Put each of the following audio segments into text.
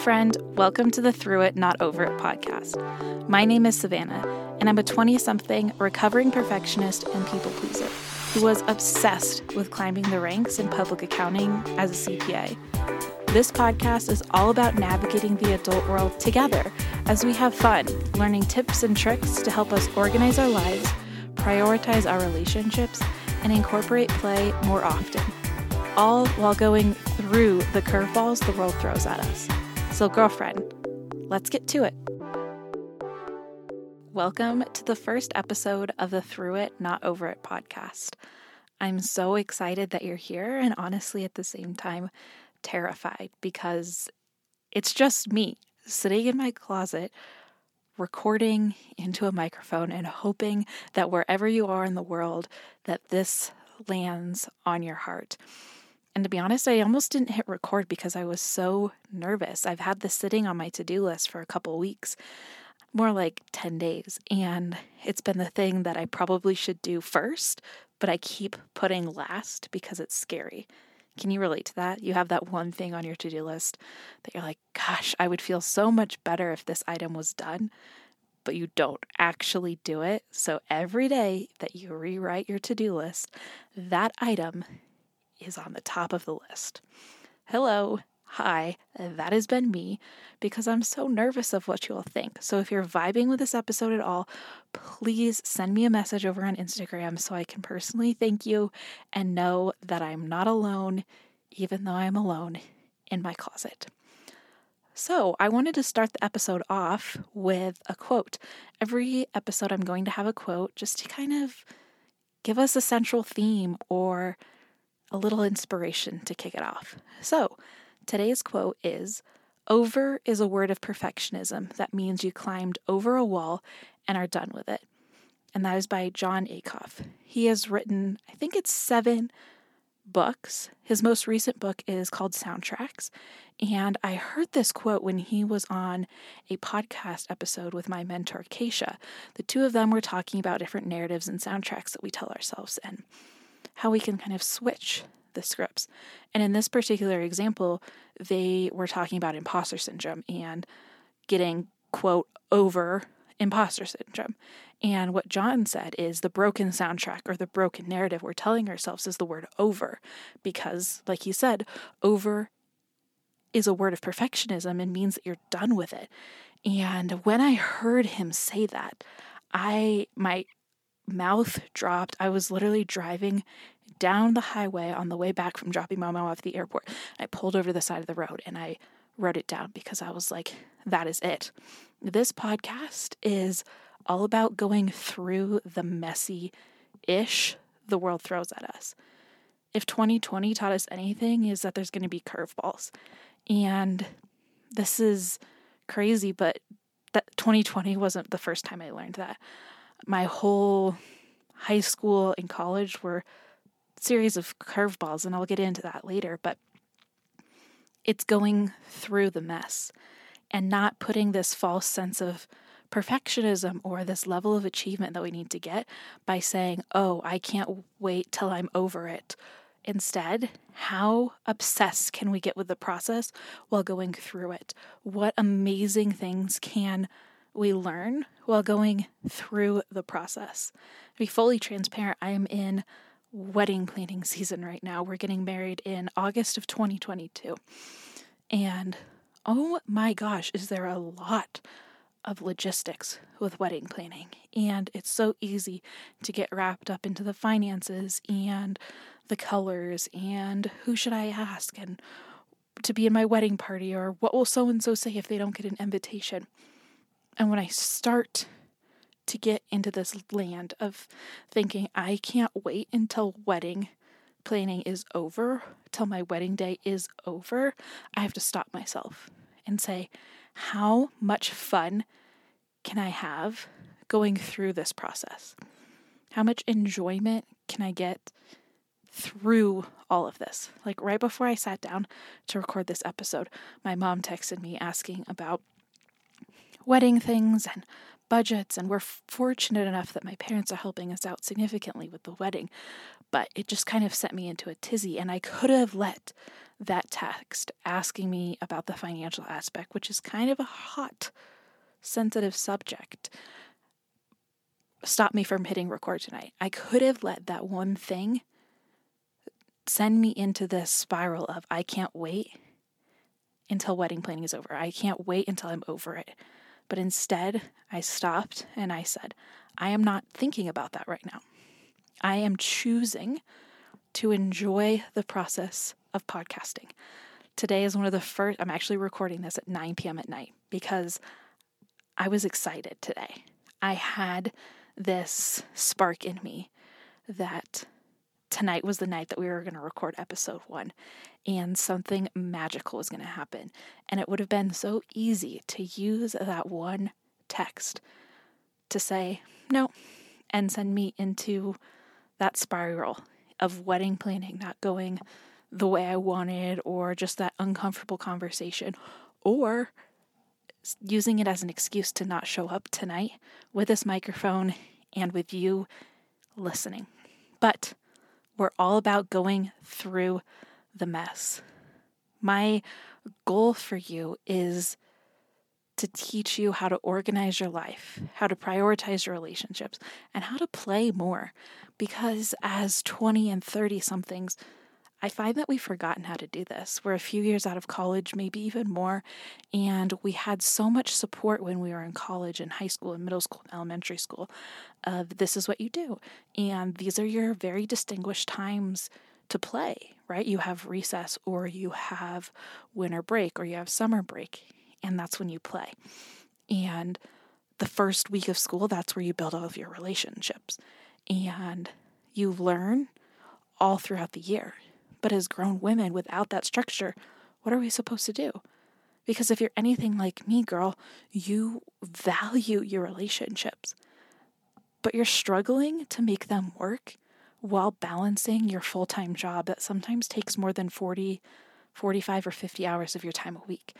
friend. Welcome to the Through It, Not Over It podcast. My name is Savannah, and I'm a 20 something recovering perfectionist and people pleaser who was obsessed with climbing the ranks in public accounting as a CPA. This podcast is all about navigating the adult world together as we have fun, learning tips and tricks to help us organize our lives, prioritize our relationships, and incorporate play more often, all while going through the curveballs the world throws at us. So, girlfriend, let's get to it. Welcome to the first episode of the Through It, Not Over It podcast. I'm so excited that you're here, and honestly, at the same time, terrified because it's just me sitting in my closet recording into a microphone and hoping that wherever you are in the world that this lands on your heart. And to be honest, I almost didn't hit record because I was so nervous. I've had this sitting on my to do list for a couple weeks, more like 10 days. And it's been the thing that I probably should do first, but I keep putting last because it's scary. Can you relate to that? You have that one thing on your to do list that you're like, gosh, I would feel so much better if this item was done, but you don't actually do it. So every day that you rewrite your to do list, that item is on the top of the list. Hello, hi, that has been me because I'm so nervous of what you'll think. So if you're vibing with this episode at all, please send me a message over on Instagram so I can personally thank you and know that I'm not alone, even though I'm alone in my closet. So, I wanted to start the episode off with a quote. Every episode, I'm going to have a quote just to kind of give us a central theme or a little inspiration to kick it off. So, today's quote is Over is a word of perfectionism that means you climbed over a wall and are done with it. And that is by Jon Acuff. He has written, I think it's seven books. His most recent book is called Soundtracks. And I heard this quote when he was on a podcast episode with my mentor, Keisha. The two of them were talking about different narratives and soundtracks that we tell ourselves. And how we can kind of switch the scripts. And in this particular example, they were talking about imposter syndrome and getting, quote, over imposter syndrome. And what Jon said is the broken soundtrack or the broken narrative we're telling ourselves is the word over. Because, like he said, over is a word of perfectionism and means that you're done with it. And when I heard him say that, I my mouth dropped. I was literally driving down the highway on the way back from dropping my mom off the airport. I pulled over to the side of the road and I wrote it down because I was like, that is it. This podcast is all about going through the messy ish the world throws at us. If 2020 taught us anything, is that there's going to be curveballs. And this is crazy, but that 2020 wasn't the first time I learned that my whole high school and college were series of curveballs, and I'll get into that later, but it's going through the mess and not putting this false sense of perfectionism or this level of achievement that we need to get by saying, oh, I can't wait till I'm over it. Instead, how obsessed can we get with the process while going through it? What amazing things can we learn while going through the process. To be fully transparent, I am in wedding planning season right now. We're getting married in August of 2022. And oh my gosh, is there a lot of logistics with wedding planning. And it's so easy to get wrapped up into the finances and the colors and who should I ask and to be in my wedding party or what will so and so say if they don't get an invitation. And when I start to get into this land of thinking, I can't wait until wedding planning is over, till my wedding day is over, I have to stop myself and say, how much fun can I have going through this process? How much enjoyment can I get through all of this? Like right before I sat down to record this episode, my mom texted me asking about wedding things and budgets, and we're fortunate enough that my parents are helping us out significantly with the wedding. But it just kind of set me into a tizzy, and I could have let that text asking me about the financial aspect, which is kind of a hot, sensitive subject, stop me from hitting record tonight. I could have let that one thing send me into this spiral of I can't wait until wedding planning is over. I can't wait until I'm over it. But instead, I stopped and I said, I am not thinking about that right now. I am choosing to enjoy the process of podcasting. Today is one of the first, I'm actually recording this at 9 p.m. at night because I was excited today. I had this spark in me that tonight was the night that we were going to record episode one and something magical was going to happen. And it would have been so easy to use that one text to say no and send me into that spiral of wedding planning not going the way I wanted or just that uncomfortable conversation or using it as an excuse to not show up tonight with this microphone and with you listening. But we're all about going through the mess. My goal for you is to teach you how to organize your life, how to prioritize your relationships, and how to play more. Because as 20 and 30 somethings, I find that we've forgotten how to do this. We're a few years out of college, maybe even more, and we had so much support when we were in college and high school and middle school and elementary school of this is what you do. And these are your very distinguished times to play, right? You have recess or you have winter break or you have summer break, and that's when you play. And the first week of school, that's where you build all of your relationships. And you learn all throughout the year. But as grown women without that structure, what are we supposed to do? Because if you're anything like me, girl, you value your relationships, but you're struggling to make them work while balancing your full time job that sometimes takes more than 40, 45, or 50 hours of your time a week.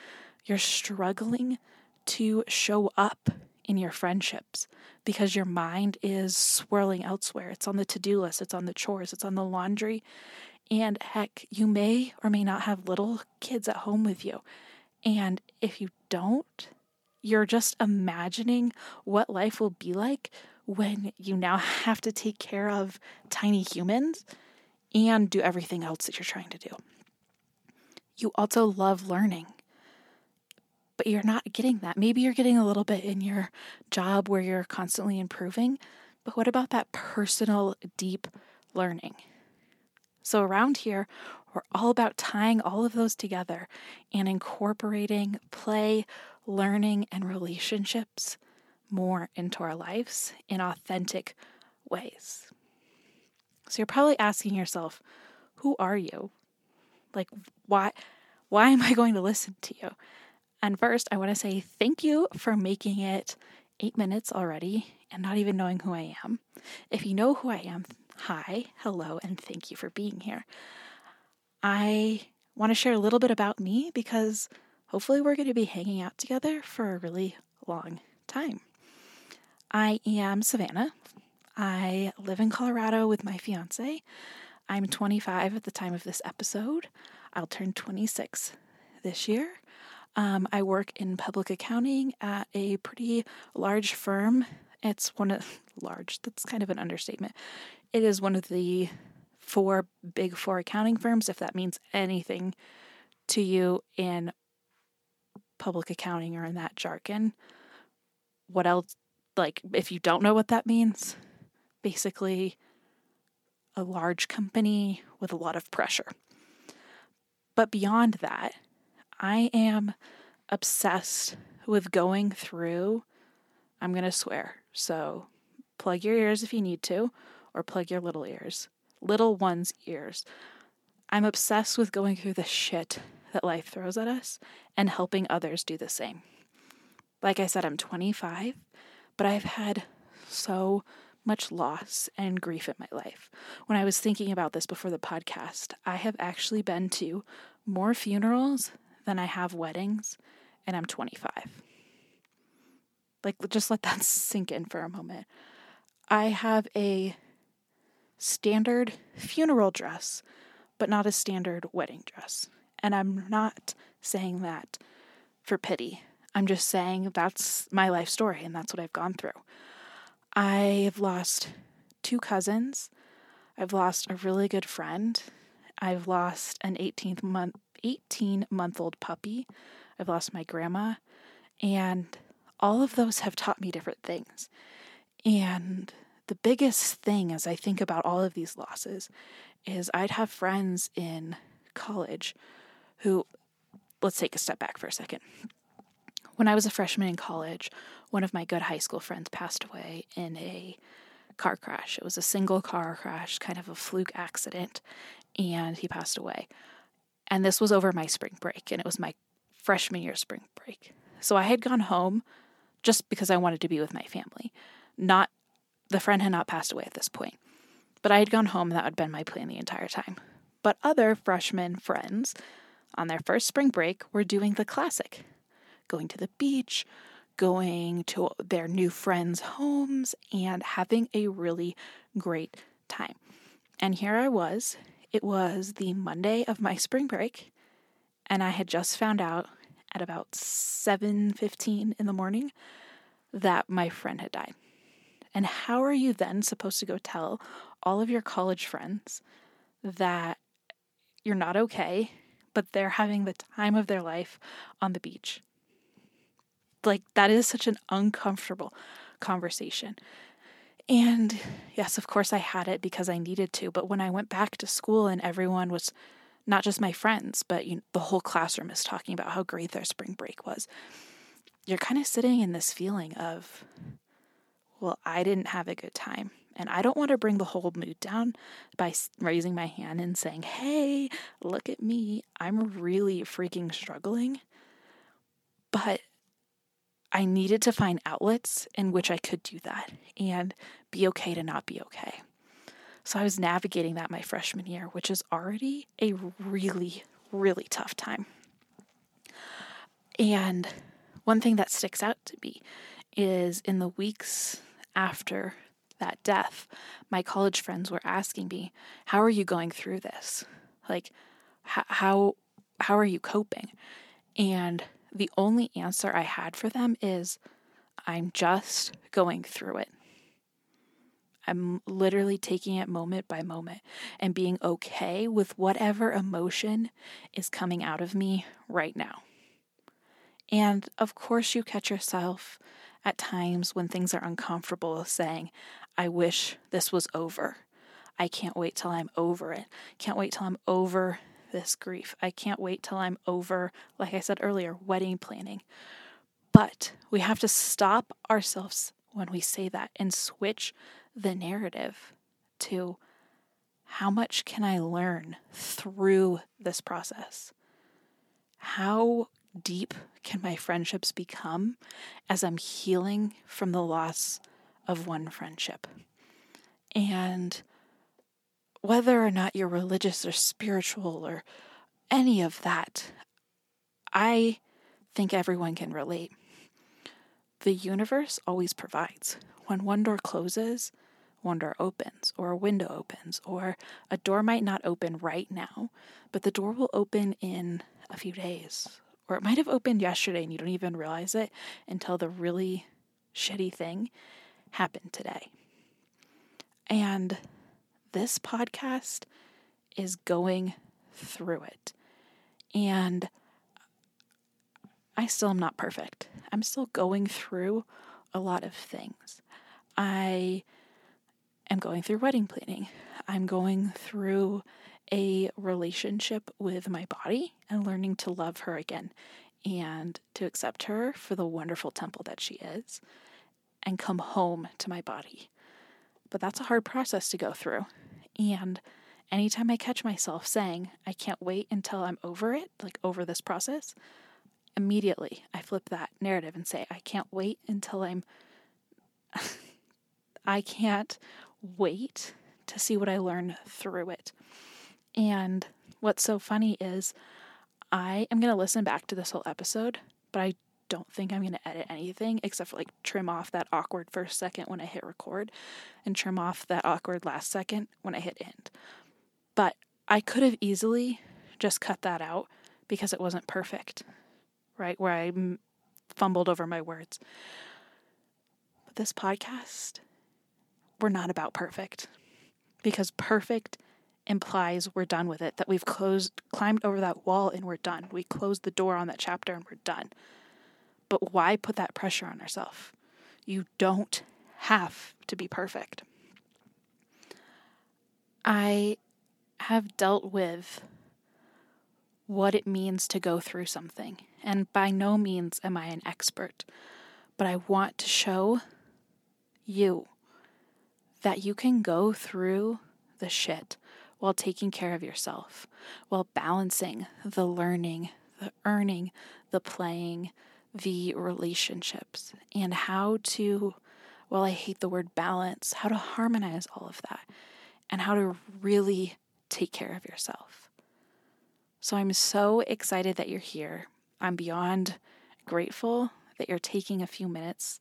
You're struggling to show up in your friendships because your mind is swirling elsewhere. It's on the to do list, it's on the chores, it's on the laundry. And heck, you may or may not have little kids at home with you. And if you don't, you're just imagining what life will be like when you now have to take care of tiny humans and do everything else that you're trying to do. You also love learning, but you're not getting that. Maybe you're getting a little bit in your job where you're constantly improving, but what about that personal, deep learning? So, around here, we're all about tying all of those together and incorporating play, learning, and relationships more into our lives in authentic ways. So you're probably asking yourself, who are you? Like why why am I going to listen to you? And first, I want to say thank you for making it 8 minutes already and not even knowing who I am. If you know who I am, hi, hello, and thank you for being here. I want to share a little bit about me because hopefully we're going to be hanging out together for a really long time. I am Savannah. I live in Colorado with my fiance. I'm 25 at the time of this episode. I'll turn 26 this year. Um, I work in public accounting at a pretty large firm. It's one of large, that's kind of an understatement. It is one of the four big four accounting firms, if that means anything to you in public accounting or in that jargon. What else like if you don't know what that means, basically a large company with a lot of pressure. But beyond that, I am obsessed with going through, I'm going to swear. So plug your ears if you need to, or plug your little ears, little one's ears. I'm obsessed with going through the shit that life throws at us and helping others do the same. Like I said, I'm 25 but I've had so much loss and grief in my life. When I was thinking about this before the podcast, I have actually been to more funerals than I have weddings, and I'm 25. Like, just let that sink in for a moment. I have a standard funeral dress, but not a standard wedding dress. And I'm not saying that for pity. I'm just saying that's my life story and that's what I've gone through. I've lost two cousins. I've lost a really good friend. I've lost an 18 month 18 month old puppy. I've lost my grandma and all of those have taught me different things. And the biggest thing as I think about all of these losses is I'd have friends in college who let's take a step back for a second. When I was a freshman in college, one of my good high school friends passed away in a car crash. It was a single car crash, kind of a fluke accident, and he passed away. And this was over my spring break, and it was my freshman year spring break. So I had gone home just because I wanted to be with my family. Not the friend had not passed away at this point. But I had gone home, that had been my plan the entire time. But other freshman friends on their first spring break were doing the classic going to the beach, going to their new friends' homes, and having a really great time. And here I was. It was the Monday of my spring break, and I had just found out at about 7:15 in the morning that my friend had died. And how are you then supposed to go tell all of your college friends that you're not okay, but they're having the time of their life on the beach? Like, that is such an uncomfortable conversation. And yes, of course, I had it because I needed to. But when I went back to school and everyone was not just my friends, but you know, the whole classroom is talking about how great their spring break was, you're kind of sitting in this feeling of, well, I didn't have a good time. And I don't want to bring the whole mood down by raising my hand and saying, hey, look at me. I'm really freaking struggling. But I needed to find outlets in which I could do that and be okay to not be okay. So I was navigating that my freshman year, which is already a really, really tough time. And one thing that sticks out to me is in the weeks after that death, my college friends were asking me, "How are you going through this? Like how how are you coping?" And the only answer I had for them is I'm just going through it. I'm literally taking it moment by moment and being okay with whatever emotion is coming out of me right now. And of course, you catch yourself at times when things are uncomfortable saying, I wish this was over. I can't wait till I'm over it. Can't wait till I'm over this grief. I can't wait till I'm over, like I said earlier, wedding planning. But we have to stop ourselves when we say that and switch the narrative to how much can I learn through this process? How deep can my friendships become as I'm healing from the loss of one friendship? And whether or not you're religious or spiritual or any of that, I think everyone can relate. The universe always provides. When one door closes, one door opens, or a window opens, or a door might not open right now, but the door will open in a few days. Or it might have opened yesterday and you don't even realize it until the really shitty thing happened today. And this podcast is going through it. And I still am not perfect. I'm still going through a lot of things. I am going through wedding planning. I'm going through a relationship with my body and learning to love her again and to accept her for the wonderful temple that she is and come home to my body. But that's a hard process to go through. And anytime I catch myself saying, I can't wait until I'm over it, like over this process, immediately I flip that narrative and say, I can't wait until I'm. I can't wait to see what I learn through it. And what's so funny is I am going to listen back to this whole episode, but I don't think I'm going to edit anything except for like trim off that awkward first second when I hit record and trim off that awkward last second when I hit end. But I could have easily just cut that out because it wasn't perfect, right? Where I fumbled over my words. But this podcast, we're not about perfect because perfect implies we're done with it, that we've closed, climbed over that wall and we're done. We closed the door on that chapter and we're done. But why put that pressure on yourself? You don't have to be perfect. I have dealt with what it means to go through something, and by no means am I an expert, but I want to show you that you can go through the shit while taking care of yourself, while balancing the learning, the earning, the playing, the relationships, and how to, well, I hate the word balance, how to harmonize all of that, and how to really take care of yourself. So I'm so excited that you're here. I'm beyond grateful that you're taking a few minutes,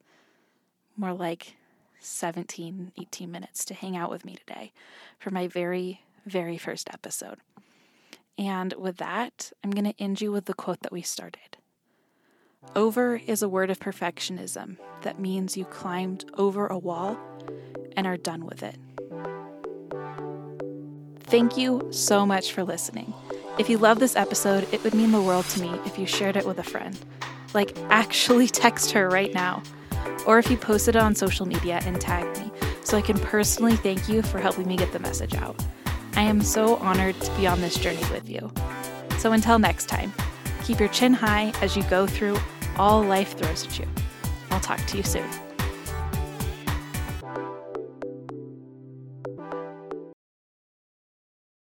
more like 17, 18 minutes to hang out with me today for my very, very first episode. And with that, I'm going to end you with the quote that we started. Over is a word of perfectionism that means you climbed over a wall and are done with it. Thank you so much for listening. If you love this episode, it would mean the world to me if you shared it with a friend. Like, actually text her right now or if you post it on social media and tag me so I can personally thank you for helping me get the message out. I am so honored to be on this journey with you. So until next time, keep your chin high as you go through all life throws at you. I'll talk to you soon.